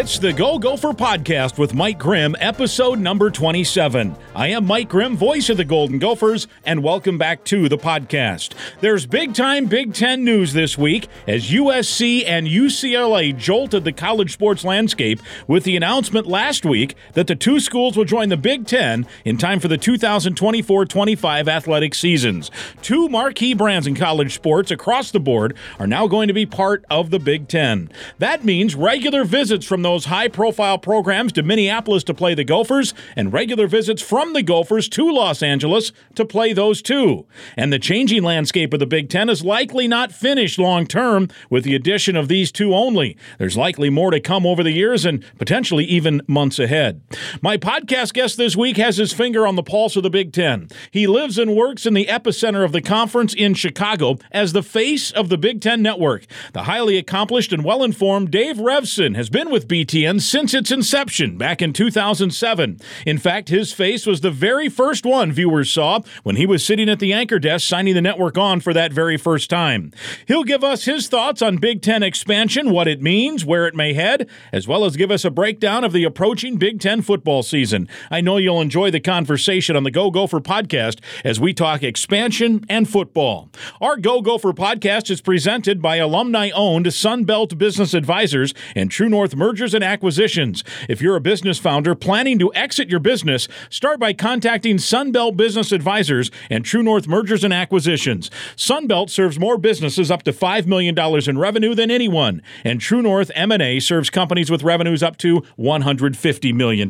It's the Go Gopher podcast with Mike Grimm, episode number 27. I am Mike Grimm, voice of the Golden Gophers, and welcome back to the podcast. There's big time Big Ten news this week as USC and UCLA jolted the college sports landscape with the announcement last week that the two schools will join the Big Ten in time for the 2024 25 athletic seasons. Two marquee brands in college sports across the board are now going to be part of the Big Ten. That means regular visits from those high profile programs to Minneapolis to play the Gophers, and regular visits from the Gophers to Los Angeles to play those two. And the changing landscape of the Big Ten is likely not finished long term with the addition of these two only. There's likely more to come over the years and potentially even months ahead. My podcast guest this week has his finger on the pulse of the Big Ten. He lives and works in the epicenter of the conference in Chicago as the face of the Big Ten Network. The highly accomplished and well informed Dave Revsine has been with BTN since its inception back in 2007. In fact, his face was the very first one viewers saw when he was sitting at the anchor desk signing the network on for that very first time. He'll give us his thoughts on Big Ten expansion, what it means, where it may head, as well as give us a breakdown of the approaching Big Ten football season. I know you'll enjoy the conversation on the Go Gopher podcast as we talk expansion and football. Our Go Gopher podcast is presented by alumni owned Sunbelt Business Advisors and True North Mergers and Acquisitions. If you're a business founder planning to exit your business, start by contacting Sunbelt Business Advisors and True North Mergers and Acquisitions. Sunbelt serves more businesses up to $5 million in revenue than anyone, and True North M&A serves companies with revenues up to $150 million.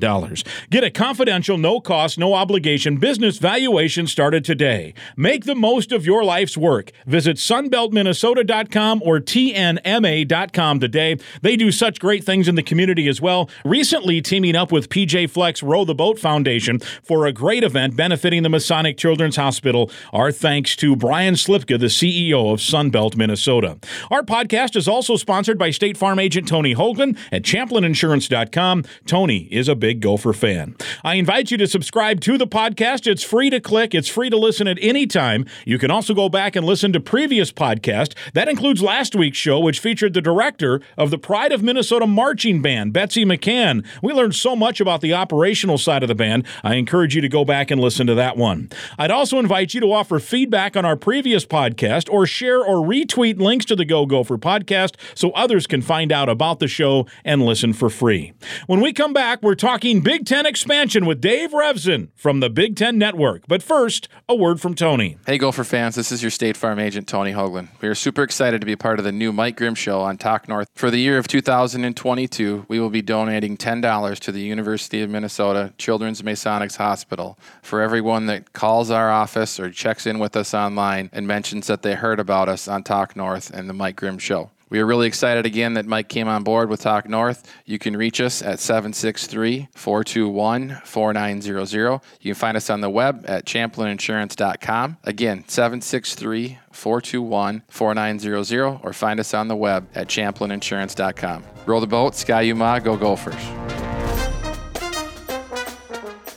Get a confidential, no-cost, no obligation business valuation started today. Make the most of your life's work. Visit sunbeltminnesota.com or tnma.com today. They do such great things in the community as well. Recently teaming up with PJ Fleck's Row the Boat Foundation for a great event benefiting the Masonic Children's Hospital. Our thanks to Brian Slipka, the CEO of Sunbelt, Minnesota. Our podcast is also sponsored by State Farm agent Tony Hoaglund at ChamplinInsurance.com. Tony is a big Gopher fan. I invite you to subscribe to the podcast. It's free to click, it's free to listen at any time. You can also go back and listen to previous podcasts. That includes last week's show, which featured the director of the Pride of Minnesota Marching Band, Betsy McCann. We learned so much about the operational side of the band. I encourage you to go back and listen to that one. I'd also invite you to offer feedback on our previous podcast or share or retweet links to the Go Gopher podcast so others can find out about the show and listen for free. When we come back, we're talking Big Ten expansion with Dave Revsine from the Big Ten Network. But first, a word from Tony. Hey, Gopher fans, this is your State Farm agent, Tony Hoaglund. We are super excited to be part of the new Mike Grimm Show on Talk North. For the year of 2022, we will be donating $10 to the University of Minnesota Children's Masonics Hospital for everyone that calls our office or checks in with us online and mentions that they heard about us on Talk North and the Mike Grimm Show. We are really excited again that Mike came on board with Talk North. You can reach us at 763 421 4900. You can find us on the web at champlininsurance.com. Again, 763 421 4900 or find us on the web at champlininsurance.com. Roll the boat, Ski-U-Mah, go Gophers.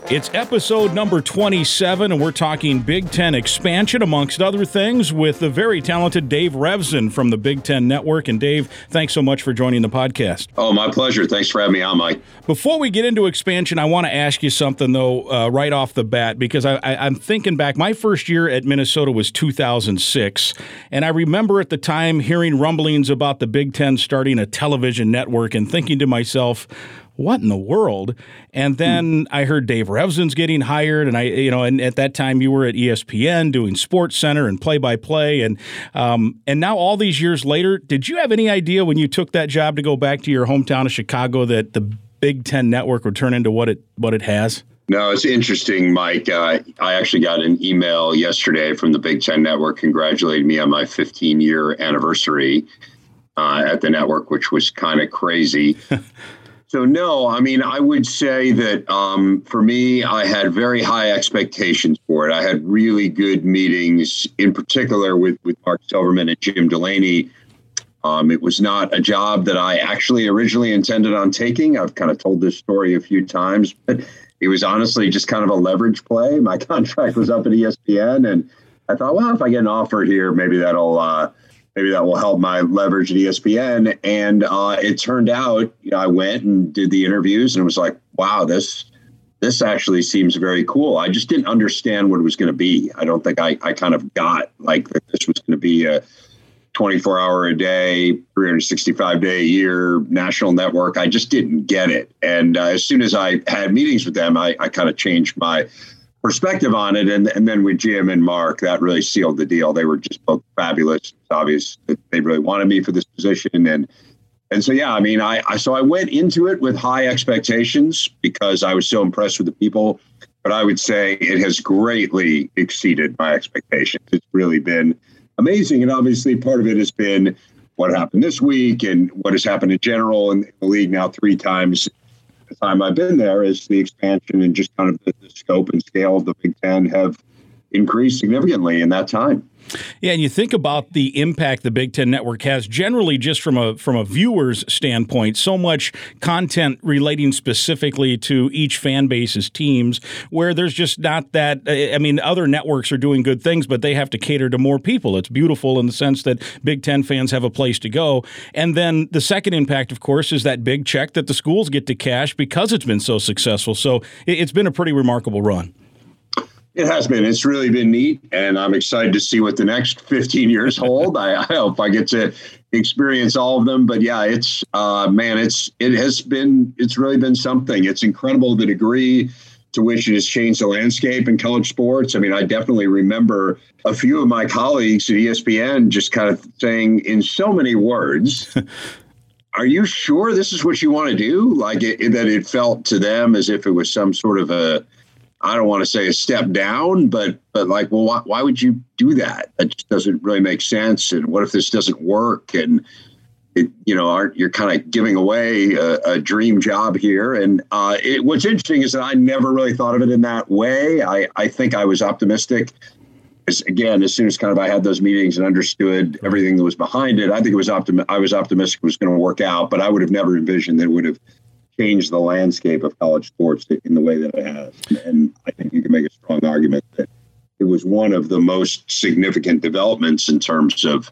It's episode number 27, and we're talking Big Ten expansion, amongst other things, with the very talented Dave Revsine from the Big Ten Network. And Dave, thanks so much for joining the podcast. Oh, my pleasure. Thanks for having me on, Mike. Before we get into expansion, I want to ask you something, though, uh, right off the bat, because I, I, I'm thinking back. My first year at Minnesota was 2006, and I remember at the time hearing rumblings about the Big Ten starting a television network and thinking to myself, what in the world? And then I heard Dave Revsine's getting hired, and I, you know, and at that time you were at ESPN doing Sports Center and play by play, and um, and now all these years later, did you have any idea when you took that job to go back to your hometown of Chicago that the Big Ten Network would turn into what it what it has? No, it's interesting, Mike. Uh, I actually got an email yesterday from the Big Ten Network congratulating me on my 15 year anniversary uh, at the network, which was kind of crazy. So no, I mean, I would say that um, for me, I had very high expectations for it. I had really good meetings, in particular with with Mark Silverman and Jim Delaney. Um, it was not a job that I actually originally intended on taking. I've kind of told this story a few times, but it was honestly just kind of a leverage play. My contract was up at ESPN, and I thought, well, if I get an offer here, maybe that'll uh, maybe that will help my leverage at ESPN. And uh, it turned out, you know, I went and did the interviews, and it was like, wow, this this actually seems very cool. I just didn't understand what it was going to be. I don't think I, I kind of got like that this was going to be a 24 hour a day, 365 day a year national network. I just didn't get it. And uh, as soon as I had meetings with them, I, I kind of changed my perspective on it. And, and then with Jim and Mark, that really sealed the deal. They were just both fabulous. It's obvious that they really wanted me for this position. And and so yeah, I mean, I, I so I went into it with high expectations because I was so impressed with the people. But I would say it has greatly exceeded my expectations. It's really been amazing, and obviously part of it has been what happened this week and what has happened in general in the league now three times time I've been there is the expansion and just kind of the, the scope and scale of the Big Ten have increased significantly in that time. Yeah, and you think about the impact the Big Ten Network has generally just from a from a viewer's standpoint. So much content relating specifically to each fan base's teams, where there's just not that. I mean, other networks are doing good things, but they have to cater to more people. It's beautiful in the sense that Big Ten fans have a place to go. And then the second impact, of course, is that big check that the schools get to cash because it's been so successful. So it's been a pretty remarkable run. It has been. It's really been neat, and I'm excited to see what the next 15 years hold. I, I hope I get to experience all of them. But yeah, it's uh, man, it's it has been it's really been something. It's incredible the degree to which it has changed the landscape in college sports. I mean, I definitely remember a few of my colleagues at ESPN just kind of saying in so many words. Are you sure this is what you want to do? Like it, that it felt to them as if it was some sort of a I don't want to say a step down, but but like, well, why, why would you do that? That just doesn't really make sense. And what if this doesn't work? And it, you know, aren't you're kind of giving away a, a, dream job here? And uh, it, what's interesting is that I never really thought of it in that way. I I think I was optimistic. As, again, as soon as kind of I had those meetings and understood everything that was behind it, I think it was optim- I was optimistic it was going to work out. But I would have never envisioned that it would have changed the landscape of college sports in the way that it has. And I think you can make a strong argument that it was one of the most significant developments in terms of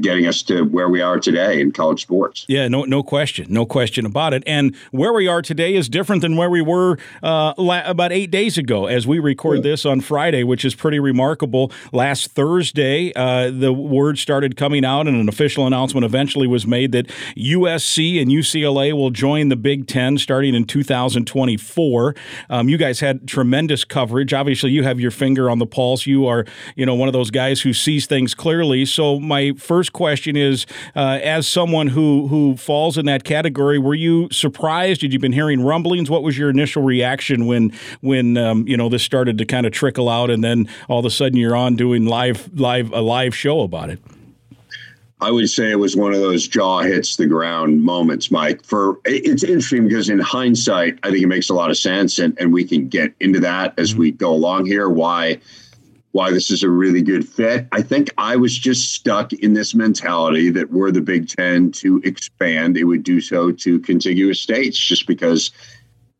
getting us to where we are today in college sports. Yeah, no, no question, no question about it. And where we are today is different than where we were uh, la- about eight days ago, as we record yeah. this on Friday, which is pretty remarkable. Last Thursday, uh, the word started coming out, and an official announcement eventually was made that USC and UCLA will join the Big Ten starting in 2024. Um, you guys had tremendous coverage. Obviously, you have your finger on the pulse. You are, you know, one of those guys who sees things clearly. So my first question is, uh, as someone who who falls in that category, were you surprised? Did you been hearing rumblings? What was your initial reaction when when um, you know this started to kind of trickle out, and then all of a sudden you're on doing live live a live show about it? I would say it was one of those jaw hits the ground moments, Mike. For it's interesting because in hindsight, I think it makes a lot of sense, and, and we can get into that as mm-hmm. we go along here. Why why this is a really good fit. I think I was just stuck in this mentality that were the Big Ten to expand, it would do so to contiguous states just because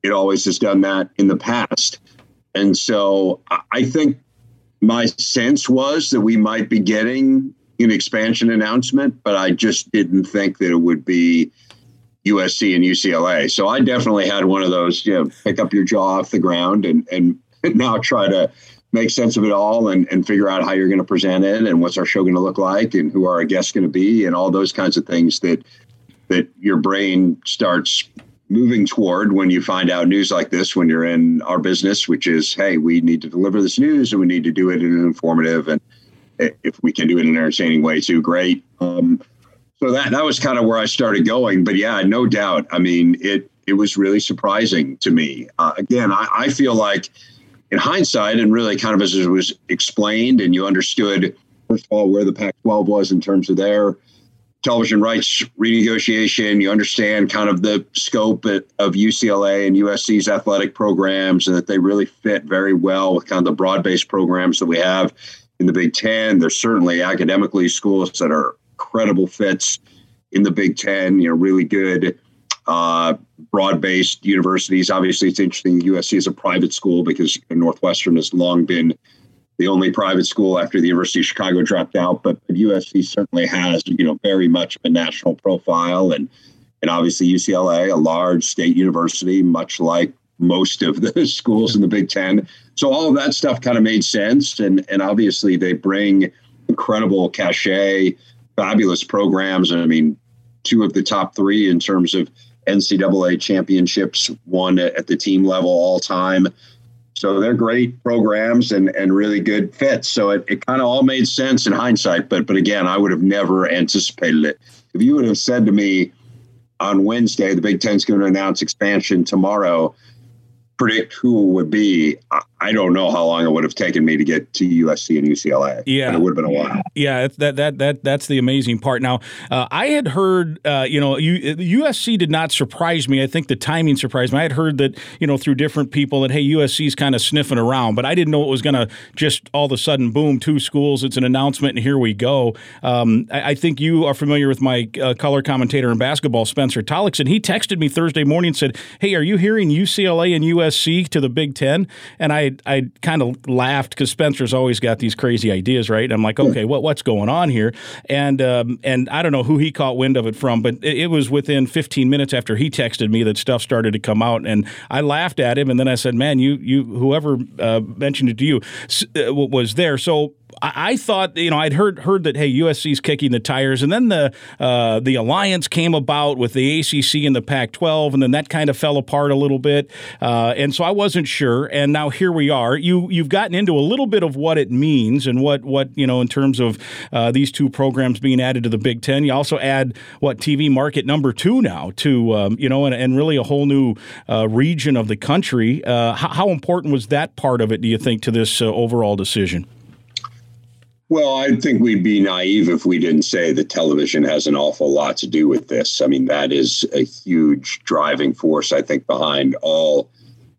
it always has done that in the past. And so I think my sense was that we might be getting an expansion announcement, but I just didn't think that it would be USC and UCLA. So I definitely had one of those, you know, pick up your jaw off the ground and and now try to make sense of it all and, and figure out how you're going to present it and what's our show going to look like and who are our guests going to be and all those kinds of things that that your brain starts moving toward when you find out news like this when you're in our business which is hey we need to deliver this news and we need to do it in an informative and if we can do it in an entertaining way too great. Um, so that that was kind of where i started going but yeah no doubt. I mean it it was really surprising to me. Uh, again I, I feel like in hindsight, and really kind of as it was explained, and you understood, first of all, where the Pac 12 was in terms of their television rights renegotiation. You understand kind of the scope of UCLA and USC's athletic programs, and that they really fit very well with kind of the broad based programs that we have in the Big Ten. There's certainly academically schools that are credible fits in the Big Ten, you know, really good uh, broad-based universities. Obviously, it's interesting. USC is a private school because Northwestern has long been the only private school after the University of Chicago dropped out, but, but USC certainly has, you know, very much of a national profile and and obviously UCLA, a large state university, much like most of the schools in the Big Ten. So all of that stuff kind of made sense. And and obviously they bring incredible cachet, fabulous programs. And I mean, two of the top three in terms of NCAA championships, won at the team level all time. So they're great programs and, and really good fits. So it, it kind of all made sense in hindsight. But but again, I would have never anticipated it. If you would have said to me on Wednesday, the Big Ten's going to announce expansion tomorrow, predict who it would be, don't know how long it would have taken me to get to USC and UCLA. Yeah, it would have been a while. Yeah, that that that that's the amazing part. Now, uh, I had heard, uh, you know, USC did not surprise me. I think the timing surprised me. I had heard that, you know, through different people that hey, USC's kind of sniffing around, but I didn't know it was going to just all of a sudden boom, two schools. It's an announcement, and here we go. Um, I, I, think you are familiar with my uh, color commentator in basketball, Spencer Tollackson. He texted me Thursday morning and said, "Hey, are you hearing UCLA and USC to the Big Ten? And I I kind of laughed because Spencer's always got these crazy ideas, right? I'm like, okay, what what's going on here? And um, and I don't know who he caught wind of it from, but it, it, was within 15 minutes after he texted me that stuff started to come out, and I laughed at him, and then I said, man, you you whoever uh, mentioned it to you uh, was there, so I, thought you know I'd heard heard that hey USC's kicking the tires, and then the uh, the alliance came about with the ACC and the Pac-12, and then that kind of fell apart a little bit, uh, and so I wasn't sure. And now here we are. You you've gotten into a little bit of what it means and what what you know in terms of uh, these two programs being added to the Big Ten. You also add what TV market number two now to um, you know and, and really a whole new uh, region of the country. Uh, how, how, important was that part of it? Do you think to this uh, overall decision? Well, I think we'd be naive if we didn't say that television has an awful lot to do with this. I mean, that is a huge driving force, I think, behind all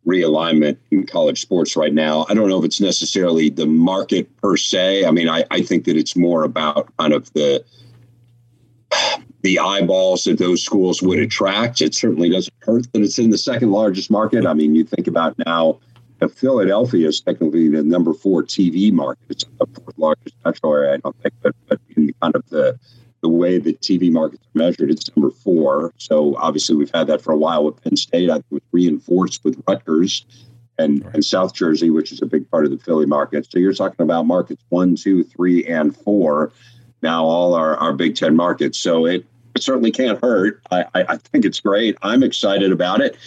realignment in college sports right now. I don't know if it's necessarily the market per se. I mean, I, I think that it's more about kind of the the eyeballs that those schools would attract. It certainly doesn't hurt that it's in the second largest market. I mean, you think about now Philadelphia is technically the number four TV market. It's the fourth largest metro area, I don't think, but, but in kind of the the way the TV markets are measured, it's number four. So obviously we've had that for a while with Penn State. I think it was reinforced with Rutgers and, right. and South Jersey, which is a big part of the Philly market. So you're talking about markets one, two, three, and four. Now all our, our Big Ten markets. So it, it certainly can't hurt. I, I, I think it's great. I'm excited about it.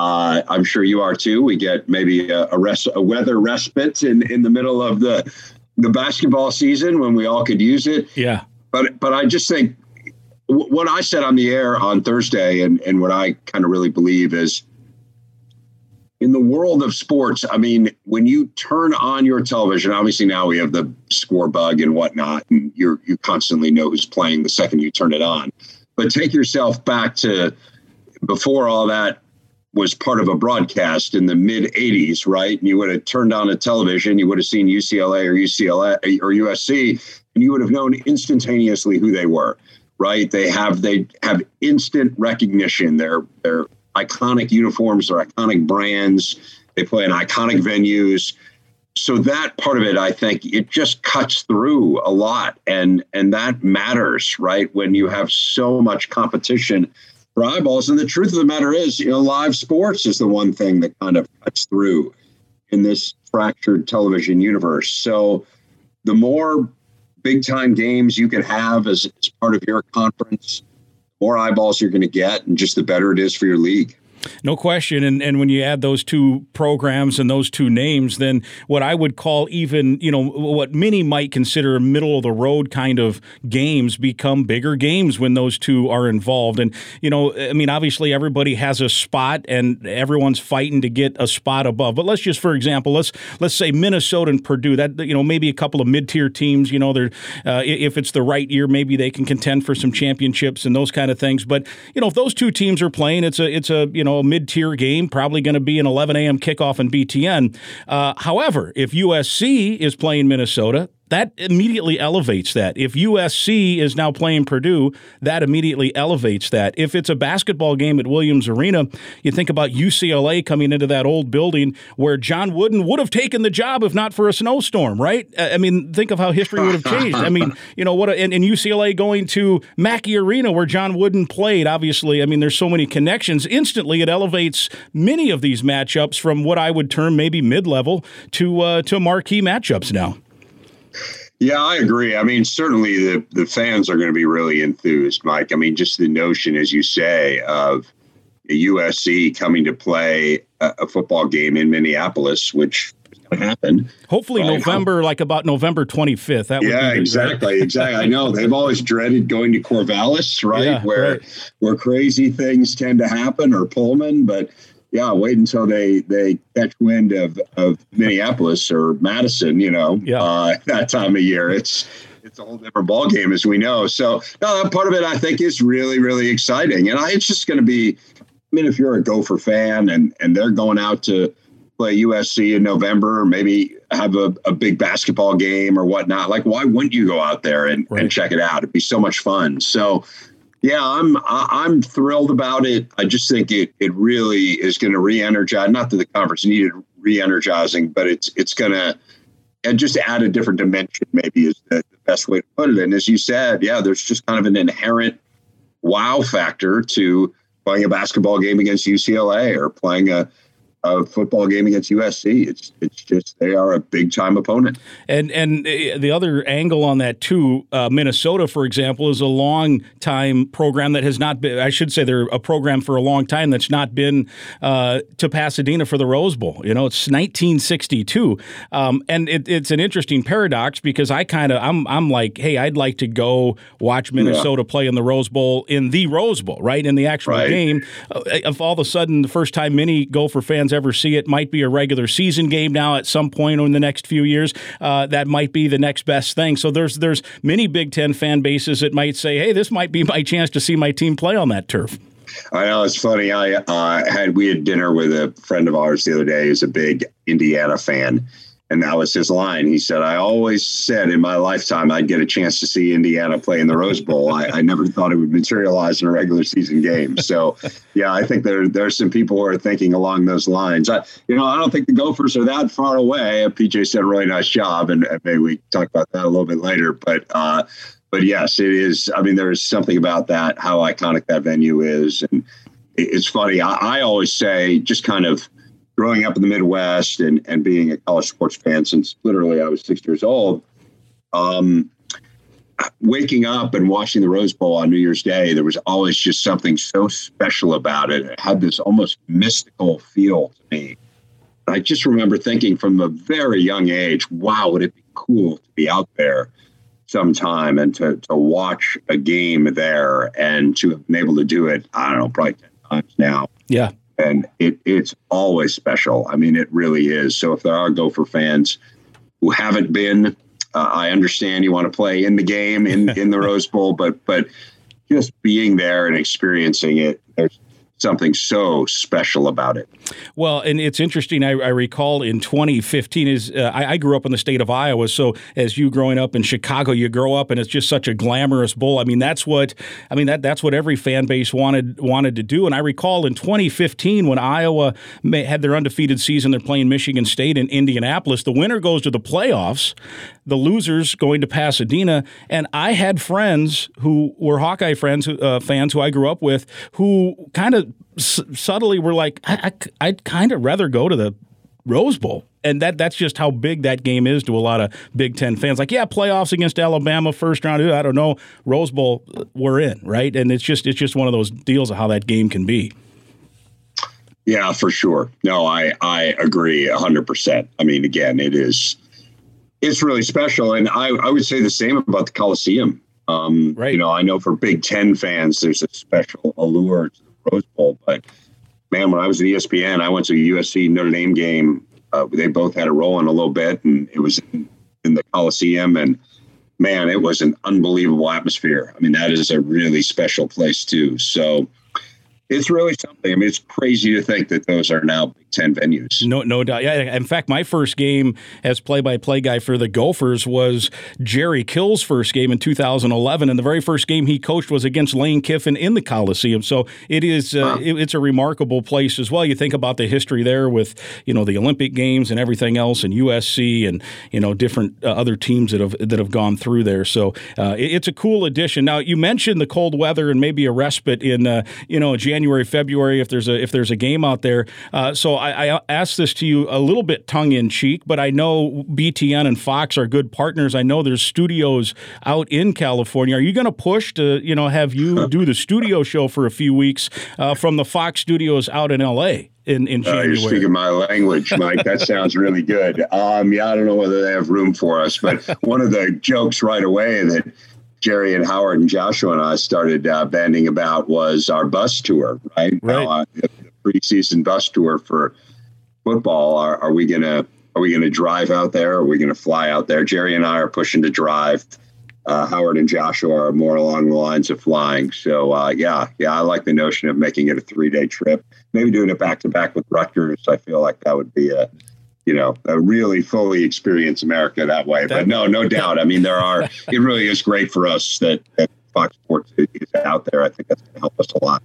Uh, I'm sure you are too. We get maybe a, a, res- a weather respite in, in the middle of the the basketball season when we all could use it. Yeah. But but I just think w- what I said on the air on Thursday and, and what I kind of really believe is in the world of sports, I mean, when you turn on your television, obviously now we have the score bug and whatnot, and you you constantly know who's playing the second you turn it on. But take yourself back to before all that was part of a broadcast in the mid 80s, right? And you would have turned on a television, you would have seen UCLA or UCLA or USC, and you would have known instantaneously who they were, right? They have they have instant recognition. They're they're iconic uniforms, they're iconic brands, they play in iconic venues. So that part of it, I think, it just cuts through a lot, and and that matters, right? When you have so much competition for eyeballs. And the truth of the matter is, you know, live sports is the one thing that kind of cuts through in this fractured television universe. So the more big time games you can have as, as part of your conference, more eyeballs you're going to get, and just the better it is for your league. No question. And and when you add those two programs and those two names, then what I would call even, you know, what many might consider middle of the road kind of games become bigger games when those two are involved. And, you know, I mean, obviously everybody has a spot and everyone's fighting to get a spot above. But let's just, for example, let's let's say Minnesota and Purdue, that, you know, maybe a couple of mid tier teams, you know, they're, uh, if it's the right year, maybe they can contend for some championships and those kind of things. But, you know, if those two teams are playing, it's a, it's a, you know, know, a mid tier game, probably going to be an 11 a.m. kickoff in BTN. Uh, however, if USC is playing Minnesota, that immediately elevates that. If USC is now playing Purdue, that immediately elevates that. If it's a basketball game at Williams Arena, you think about UCLA coming into that old building where John Wooden would have taken the job if not for a snowstorm, right? I mean, think of how history would have changed. I mean, you know, what, a, and, and UCLA going to Mackey Arena where John Wooden played, obviously, I mean, there's so many connections. Instantly, it elevates many of these matchups from what I would term maybe mid level to, uh, to marquee matchups now. Yeah, I agree. I mean, certainly the, the fans are going to be really enthused, Mike. I mean, just the notion, as you say, of USC coming to play a, a football game in Minneapolis, which happen. Hopefully, November, like about November 25th. That yeah, exactly, exactly. I know they've always dreaded going to Corvallis, right, yeah, where right. where crazy things tend to happen, or Pullman. But yeah, wait until they they catch wind of of Minneapolis or Madison. You know, yeah. uh, that time of year, it's it's a whole different ball game, as we know. So no, part of it I think is really really exciting, and I, it's just going to be. I mean, if you're a Gopher fan and and they're going out to play USC in November, or maybe have a, a big basketball game or whatnot, like why wouldn't you go out there and, right. and check it out? It'd be so much fun. So yeah, I'm I'm thrilled about it. I just think it it really is going to re-energize. Not that the conference needed re-energizing, but it's it's going to and just add a different dimension. Maybe is the, the best way to put it. And as you said, yeah, there's just kind of an inherent wow factor to playing a basketball game against UCLA or playing a a football game against USC. It's it's just they are a big time opponent. And and uh, the other angle on that too, uh, Minnesota, for example, is a long time program that has not been. I should say they're a program for a long time that's not been uh, to Pasadena for the Rose Bowl. You know, it's 1962, um, and it, it's an interesting paradox because I kind of I'm I'm like, hey, I'd like to go watch Minnesota yeah. play in the Rose Bowl in the Rose Bowl, right in the actual right. game. Uh, if all of a sudden the first time many Gopher fans ever see it. Might be a regular season game now at some point in the next few years. Uh, that might be the next best thing. So there's there's many Big Ten fan bases that might say, hey, this might be my chance to see my team play on that turf. I know it's funny. I uh, had we had dinner with a friend of ours the other day who's a big Indiana fan, and that was his line. He said, I always said in my lifetime I'd get a chance to see Indiana play in the Rose Bowl. I, I never thought it would materialize in a regular season game. So, yeah, I think there there are some people who are thinking along those lines. I, you know, I don't think the Gophers are that far away. PJ a really nice job, and, and maybe we talk about that a little bit later. But, uh, but yes, it is. I mean, there is something about that, how iconic that venue is. And it's funny. I, I always say, just kind of – growing up in the Midwest and, and being a college sports fan since literally I was six years old, um, waking up and watching the Rose Bowl on New Year's Day, there was always just something so special about it. It had this almost mystical feel to me. I just remember thinking from a very young age, wow, would it be cool to be out there sometime and to, to watch a game there and to have been able to do it, I don't know, probably 10 times now. Yeah and it, it's always special. I mean, it really is. So if there are Gopher fans who haven't been, uh, I understand you want to play in the game in in the Rose Bowl, but but just being there and experiencing it, there's something so special about it. Well, and it's interesting. I, I recall in 2015 is uh, I, I, grew up in the state of Iowa, so as you growing up in Chicago, you grow up and it's just such a glamorous bowl. I mean, that's what I mean that that's what every fan base wanted wanted to do. And I recall in 2015 when Iowa had their undefeated season, they're playing Michigan State in Indianapolis. The winner goes to the playoffs the losers going to Pasadena. And I had friends who were Hawkeye friends, uh, fans who I grew up with, who kind of s- subtly were like, I, I, I'd kind of rather go to the Rose Bowl. And that that's just how big that game is to a lot of Big Ten fans. Like, yeah, playoffs against Alabama, first round. I don't know. Rose Bowl, we're in, right? And it's just it's just one of those deals of how that game can be. Yeah, for sure. No, I I agree hundred percent. I mean, again, it is it's really special, and I, I would say the same about the Coliseum. Um, right. You know, I know for Big Ten fans, there's a special allure to the Rose Bowl, but man, when I was at ESPN, I went to a USC Notre Dame game. Uh, they both had a role in a little bit, and it was in, in the Coliseum, and man, it was an unbelievable atmosphere. I mean, that is a really special place too. So, it's really something. I mean, it's crazy to think that those are now Big Ten venues. No, no doubt. Yeah, in fact, my first game as play-by-play guy for the Gophers was Jerry Kill's first game in 2011, and the very first game he coached was against Lane Kiffin in the Coliseum. So it is, uh, it, it's a remarkable place as well. You think about the history there with you know the Olympic Games and everything else, and USC and you know different uh, other teams that have that have gone through there. So uh, it, it's a cool addition. Now you mentioned the cold weather and maybe a respite in uh, you know January. January, February if there's a if there's a game out there. Uh, so I, I asked this to you a little bit tongue in cheek, but I know BTN and Fox are good partners. I know there's studios out in California. Are you going to push to you know have you do the studio show for a few weeks uh, from the Fox studios out in L.A. In, in January. Uh, you're speaking my language, Mike. That sounds really good. Um, yeah, I don't know whether they have room for us, but one of the jokes right away that Jerry and Howard and Joshua and I started uh, banding about was our bus tour, right? Right. Uh, the preseason bus tour for football. Are, are we gonna are we gonna drive out there? Are we gonna fly out there? Jerry and I are pushing to drive. Uh, Howard and Joshua are more along the lines of flying. So uh, yeah, yeah, I like the notion of making it a three day trip. Maybe doing it back to back with Rutgers. I feel like that would be a you know, a really fully experience America that way. That, but no, no doubt. I mean, there are. it really is great for us that, that Fox Sports is out there. I think that's going to help us a lot.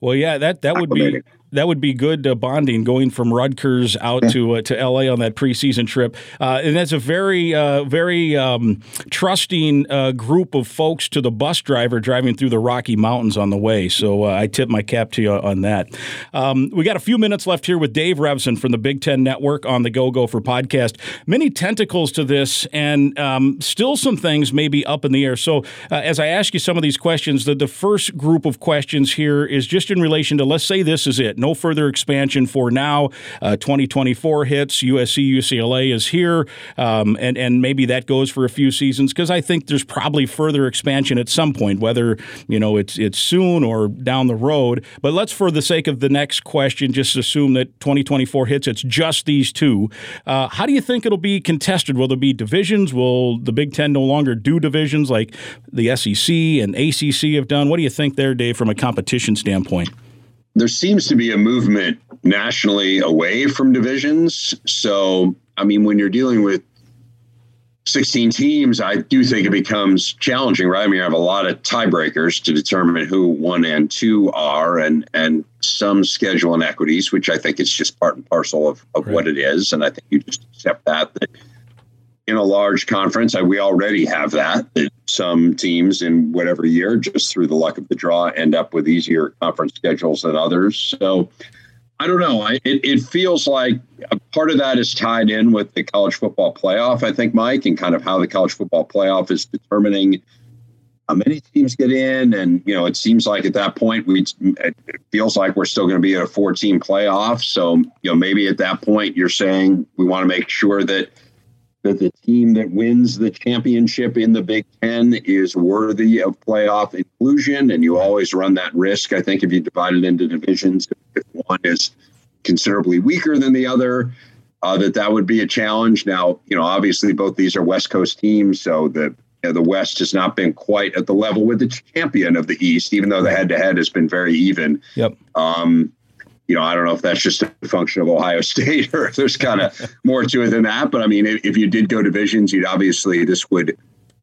Well, yeah, that that would be that would be good uh, bonding going from Rutgers out to uh, to LA on that preseason trip. Uh, and that's a very uh, very um, trusting uh, group of folks to the bus driver driving through the Rocky Mountains on the way. So uh, I tip my cap to you on that. Um, we got a few minutes left here with Dave Revsine from the Big Ten Network on the Go Gopher podcast. Many tentacles to this, and um, still some things maybe up in the air. So as I ask you some of these questions, the, the first group of questions here is just in relation to let's say this is it no further expansion for now. Uh, 2024 hits. USC UCLA is here, um, and and maybe that goes for a few seasons because I think there's probably further expansion at some point, whether you know it's it's soon or down the road. But let's, for the sake of the next question, just assume that 2024 hits. It's just these two. Uh, how do you think it'll be contested? Will there be divisions? Will the Big Ten no longer do divisions like the SEC and ACC have done? What do you think there, Dave, from a competition standpoint? there seems to be a movement nationally away from divisions. So, I mean, when you're dealing with 16 teams, I do think it becomes challenging, right? I mean, you have a lot of tiebreakers to determine who one and two are, and and some schedule inequities, which I think is just part and parcel of, of right. what it is. And I think you just accept that. That in a large conference, we already have that. that some teams in whatever year, just through the luck of the draw, end up with easier conference schedules than others. So I don't know. I, it, it feels like a part of that is tied in with the college football playoff, I think, Mike, and kind of how the college football playoff is determining how many teams get in. And, you know, it seems like at that point, we it feels like we're still going to be at a four team playoff. So, you know, maybe at that point, you're saying we want to make sure that that the team that wins the championship in the Big Ten is worthy of playoff inclusion. And you always run that risk, I think, if you divide it into divisions, if one is considerably weaker than the other, uh, that that would be a challenge. Now, you know, obviously both these are West Coast teams, so the you know, the West has not been quite at the level with the champion of the East, even though the head-to-head has been very even. Yep. Um, you know, I don't know if that's just a function of Ohio State or if there's kind of more to it than that. But I mean, if, if you did go divisions, you'd obviously this would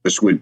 this would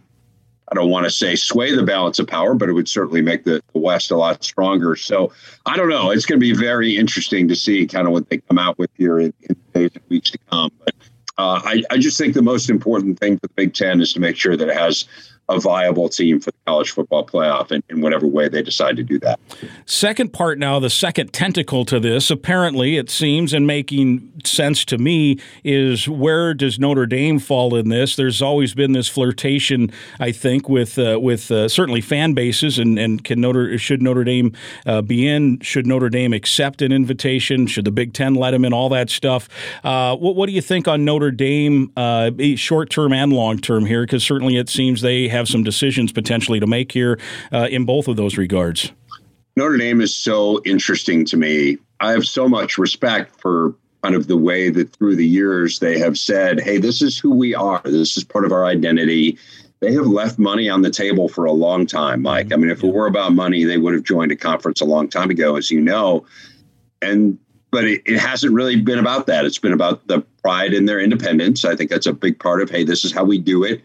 I don't want to say sway the balance of power, but it would certainly make the, the West a lot stronger. So I don't know. It's going to be very interesting to see kind of what they come out with here in, in days and weeks to come. But uh, I, I just think the most important thing for the Big Ten is to make sure that it has a viable team for the college football playoff in, in, whatever way they decide to do that. Second part now, the second tentacle to this, apparently it seems, and making sense to me, is where does Notre Dame fall in this? There's always been this flirtation, I think, with uh, with uh, certainly fan bases, and, and can Notre should Notre Dame uh, be in? Should Notre Dame accept an invitation? Should the Big Ten let them in? All that stuff. Uh, what, what, do you think on Notre Dame, uh, short term and long term here? Because certainly it seems they have have some decisions potentially to make here uh, in both of those regards. Notre Dame is so interesting to me. I have so much respect for kind of the way that through the years they have said, hey, this is who we are. This is part of our identity. they have left money on the table for a long time, Mike. I mean, if it were about money, they would have joined a conference a long time ago, as you know. And but it, it hasn't really been about that. It's been about the pride in their independence. I think that's a big part of hey, this is how we do it.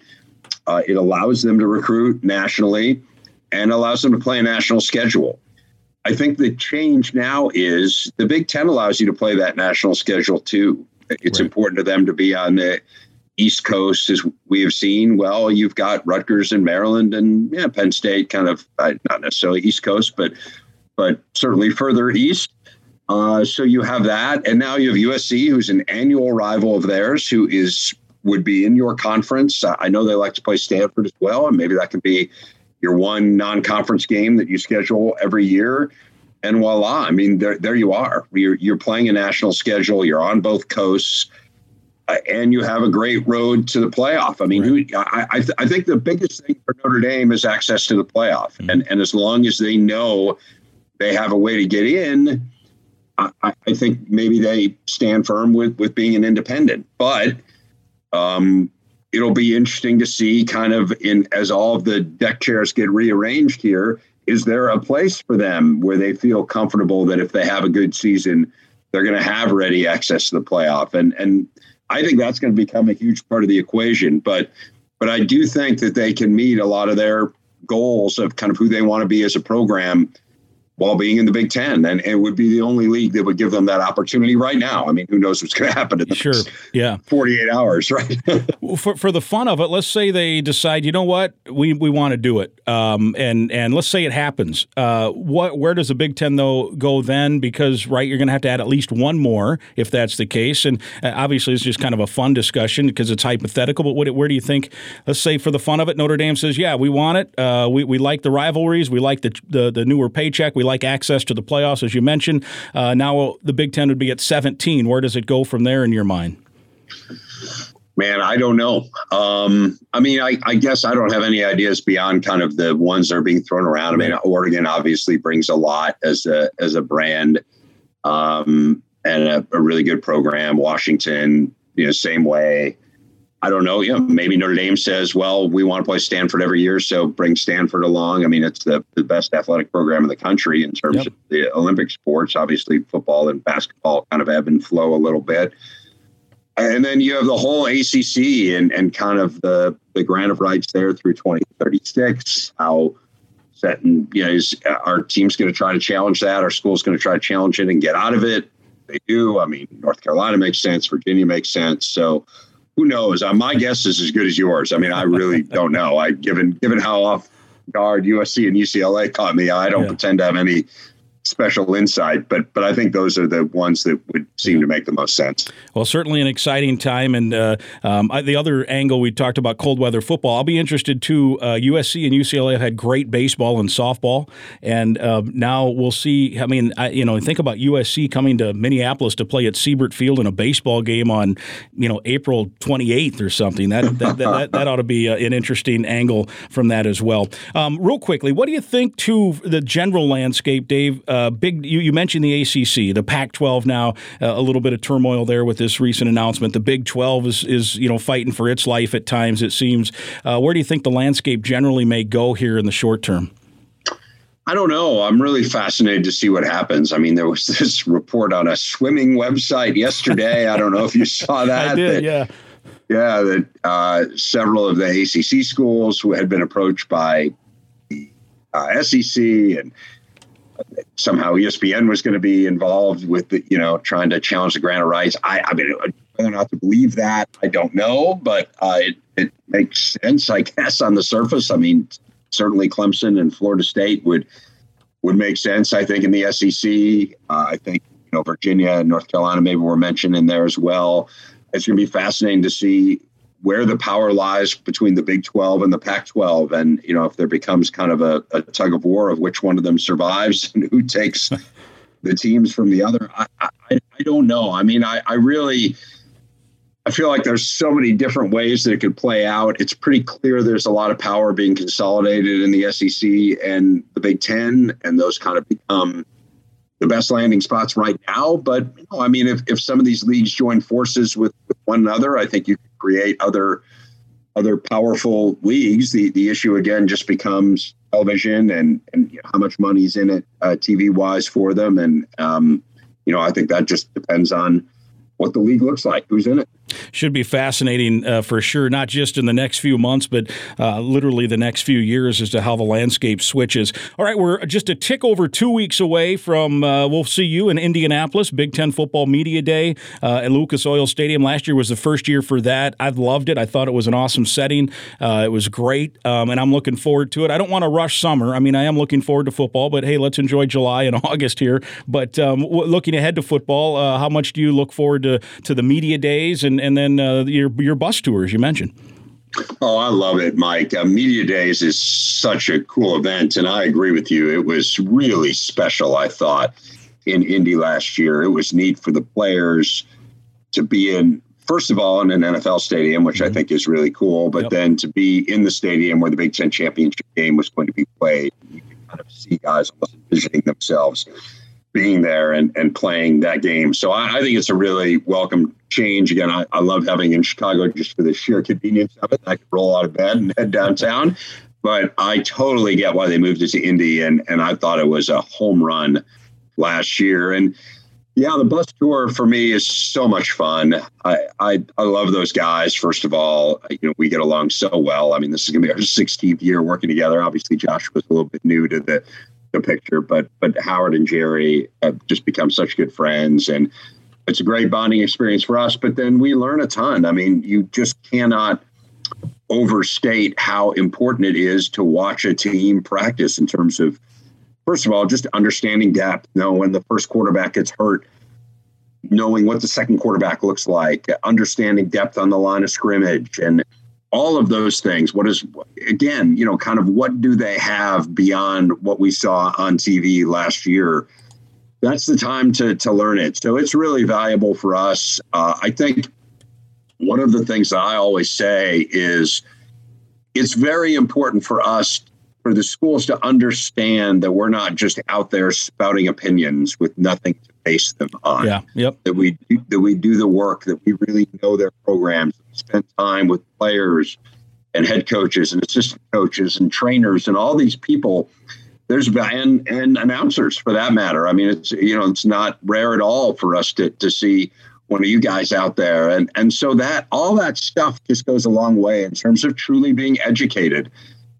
Uh, it allows them to recruit nationally and allows them to play a national schedule. I think the change now is the Big Ten allows you to play that national schedule too. It's right. important to them to be on the East Coast, as we have seen. Well, you've got Rutgers and Maryland and yeah, Penn State, kind of uh, not necessarily East Coast, but but certainly further east. Uh, so you have that, and now you have USC, who's an annual rival of theirs, who is would be in your conference. I know they like to play Stanford as well, and maybe that could be your one non-conference game that you schedule every year. And voila, I mean, there, there you are. You're, you're playing a national schedule. You're on both coasts, uh, and you have a great road to the playoff. I mean, right. who, I, I, th- I, think the biggest thing for Notre Dame is access to the playoff, mm-hmm. and and as long as they know they have a way to get in, I, I think maybe they stand firm with with being an independent. But um, it'll be interesting to see kind of in as all of the deck chairs get rearranged here is there a place for them where they feel comfortable that if they have a good season they're going to have ready access to the playoff? And and I think that's going to become a huge part of the equation but but I do think that they can meet a lot of their goals of kind of who they want to be as a program while being in the Big Ten, and it would be the only league that would give them that opportunity right now. I mean, who knows what's going to happen in the sure, yeah, forty eight hours, right? for for the fun of it, let's say they decide, you know what, we we want to do it, um, and and let's say it happens. Uh, what where does the Big Ten though go then? Because right, you're going to have to add at least one more if that's the case, and uh, obviously it's just kind of a fun discussion because it's hypothetical. But what, where do you think? Let's say for the fun of it, Notre Dame says, yeah, we want it. Uh, we we like the rivalries, we like the the, the newer paycheck, we like access to the playoffs, as you mentioned. Uh, now the Big Ten would be at 17. Where does it go from there in your mind? Man, I don't know. Um, I mean, I, I, guess I don't have any ideas beyond kind of the ones that are being thrown around. I mean, Oregon obviously brings a lot as a as a brand um, and a, a, really good program. Washington, you know, same way. I don't know. You know, maybe Notre Dame says, well, we want to play Stanford every year, so bring Stanford along. I mean, it's the, the best athletic program in the country in terms yep. of the Olympic sports. Obviously, football and basketball kind of ebb and flow a little bit. And then you have the whole ACC and, and kind of the, the grant of rights there through 2036. How set and, you know, is uh, our team's going to try to challenge that. Our school's going to try to challenge it and get out of it. They do. I mean, North Carolina makes sense. Virginia makes sense. So, who knows? Uh, my guess is as good as yours. I mean, I really don't know. I given given how off guard USC and UCLA caught me, I don't yeah. pretend to have any special insight, but but I think those are the ones that would seem to make the most sense. Well, certainly an exciting time, and uh, um, the other angle we talked about cold weather football. I'll be interested too. Uh, USC and UCLA have had great baseball and softball, and uh, now we'll see. I mean, I, you know, think about USC coming to Minneapolis to play at Siebert Field in a baseball game on, you know, April 28th or something. That that, that, that, ought to be uh, an interesting angle from that as well. Um, real quickly, what do you think to the general landscape, Dave? Uh, big. You, you, mentioned the ACC, the Pac-12. Now uh, a little bit of turmoil there with this recent announcement. The Big 12 is is you know fighting for its life at times. It seems. Uh, where do you think the landscape generally may go here in the short term? I don't know. I'm really fascinated to see what happens. I mean, there was this report on a swimming website yesterday. I don't know if you saw that. I did, that, yeah. Yeah, that uh, several of the ACC schools had been approached by the uh, SEC and somehow ESPN was going to be involved with the, you know, trying to challenge the grant of rights. I, I mean, whether or not to believe that, I don't know, but uh, it, it makes sense, I guess, on the surface. I mean, certainly Clemson and Florida State would would make sense. I think in the SEC, uh, I think you know Virginia and North Carolina maybe were mentioned in there as well. It's going to be fascinating to see where the power lies between the Big 12 and the Pac 12. And, you know, if there becomes kind of a, a, tug of war of which one of them survives and who takes the teams from the other, I, I, I don't know. I mean, I, I really. I feel like there's so many different ways that it could play out. It's pretty clear there's a lot of power being consolidated in the SEC and the Big Ten, and those kind of become the best landing spots right now. But you know, I mean, if, if some of these leagues join forces with, with one another, I think you create other other powerful leagues, the, the issue again just becomes television and, and you know, how much money's in it uh, TV wise for them. And, um, you know, I think that just depends on what the league looks like, who's in it should be fascinating uh, for sure, not just in the next few months, but uh, literally the next few years as to how the landscape switches. All right, we're just a tick over two weeks away from, uh, we'll see you in Indianapolis, Big Ten Football Media Day uh, at Lucas Oil Stadium. Last year was the first year for that. I've loved it. I thought it was an awesome setting. Uh, it was great, um, and I'm looking forward to it. I don't want to rush summer. I mean, I am looking forward to football, but hey, let's enjoy July and August here. But um, looking ahead to football, uh, how much do you look forward to, to the media days and, and then uh, your your bus tours you mentioned. Oh, I love it, Mike. Uh, Media Days is such a cool event, and I agree with you. It was really special. I thought in Indy last year, it was neat for the players to be in. First of all, in an NFL stadium, which I mm-hmm. think is really cool, but yep. then to be in the stadium where the Big Ten championship game was going to be played, you could kind of see guys almost envisioning themselves being there and, and playing that game. So I, I think it's a really welcome change. Again, I, I love having in Chicago just for the sheer convenience of it. I can roll out of bed and head downtown. But I totally get why they moved it to Indy, and, and I thought it was a home run last year. And yeah, the bus tour for me is so much fun. I, I, I love those guys. First of all, you know we get along so well. I mean, this is going to be our 16th year working together. Obviously, Josh was a little bit new to the the picture, but but Howard and Gerry have just become such good friends, and it's a great bonding experience for us. But then we learn a ton. I mean, you just cannot overstate how important it is to watch a team practice in terms of first of all just understanding depth know when the first quarterback gets hurt knowing what the second quarterback looks like understanding depth on the line of scrimmage and all of those things what is again you know kind of what do they have beyond what we saw on tv last year? That's the time to to learn it. So it's really valuable for us. Uh, i think one of the things that i always say is it's very important for us for the schools to understand that we're not just out there spouting opinions with nothing to base them on. Yeah. Yep. That we do, that we do the work, that we really know their programs, spend time with players and head coaches and assistant coaches and trainers and all these people. There's and and announcers for that matter. I mean, it's you know it's not rare at all for us to to see one of you guys out there, and and so that all that stuff just goes a long way in terms of truly being educated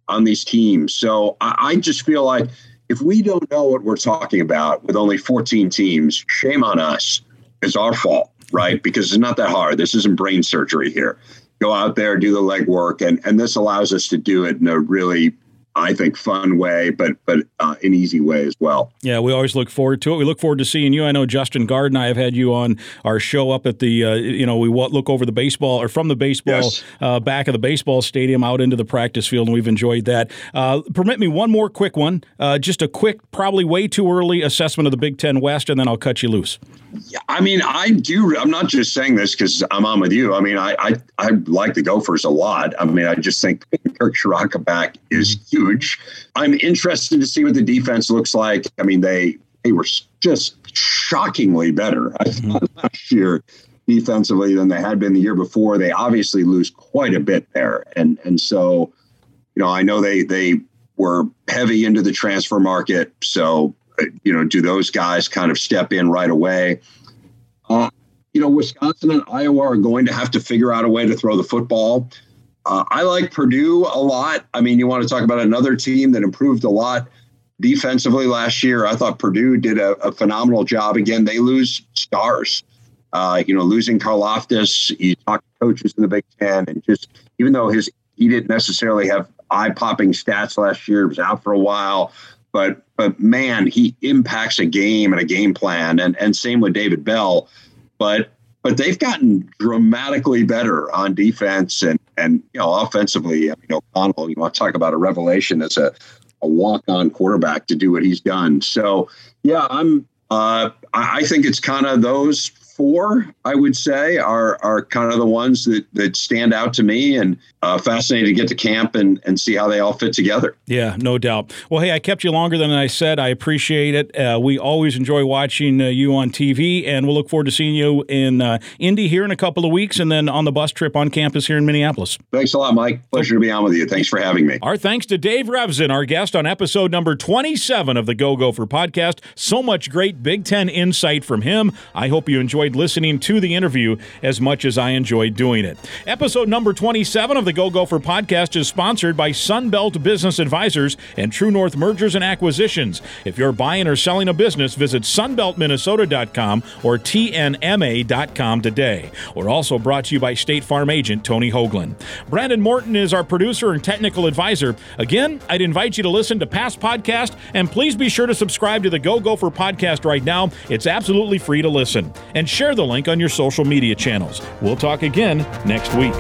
on these teams. So I, I just feel like if we don't know what we're talking about with only 14 teams, shame on us. It's our fault, right? Because it's not that hard. This isn't brain surgery here. Go out there, do the legwork, and and this allows us to do it in a really I think, fun way, but but uh, an easy way as well. Yeah, we always look forward to it. We look forward to seeing you. I know Justin Guard and I have had you on our show up at the, uh, you know, we look over the baseball or from the baseball yes. uh, back of the baseball stadium out into the practice field, and we've enjoyed that. Uh, permit me one more quick one, uh, just a quick, probably way too early assessment of the Big Ten West, and then I'll cut you loose. Yeah, I mean, I do. I'm not just saying this because I'm on with you. I mean, I, I I like the Gophers a lot. I mean, I just think Kirk Ciarrocca back is mm-hmm. Huge. I'm interested to see what the defense looks like. I mean, they they were just shockingly better I thought mm-hmm. last year defensively than they had been the year before. They obviously lose quite a bit there, and and so you know I know they they were heavy into the transfer market. So you know, do those guys kind of step in right away? Uh, you know, Wisconsin and Iowa are going to have to figure out a way to throw the football. Uh, I like Purdue a lot. I mean, you want to talk about another team that improved a lot defensively last year. I thought Purdue did a, a phenomenal job. Again, they lose stars. Uh, you know, losing Karlaftis, you talk to coaches in the Big Ten, and just even though his he didn't necessarily have eye popping stats last year, was out for a while. But but man, he impacts a game and a game plan, and and same with David Bell. But but they've gotten dramatically better on defense and and you know offensively. I mean O'Connell, you want to talk about a revelation as a a walk on quarterback to do what he's done. So yeah, I'm uh, I think it's kind of those four, I would say, are are kind of the ones that that stand out to me, and uh, fascinated to get to camp and and see how they all fit together. Yeah, no doubt. Well, hey, I kept you longer than I said. I appreciate it. Uh, we always enjoy watching uh, you on TV, and we'll look forward to seeing you in uh, Indy here in a couple of weeks, and then on the bus trip on campus here in Minneapolis. Thanks a lot, Mike. Pleasure to be on with you. Thanks for having me. Our thanks to Dave Revsine, our guest on episode number 27 of the Go Gopher podcast. So much great Big Ten insight from him. I hope you enjoyed listening to the interview as much as I enjoyed doing it. Episode number 27 of the Go Gopher podcast is sponsored by Sunbelt Business Advisors and True North Mergers and Acquisitions. If you're buying or selling a business, visit sunbeltminnesota.com or tnma.com today. We're also brought to you by State Farm agent Tony Hoaglund. Brandon Morton is our producer and technical advisor. Again, I'd invite you to listen to past podcasts and please be sure to subscribe to the Go Gopher podcast right now. It's absolutely free to listen. And share the link on your social media channels. We'll talk again next week.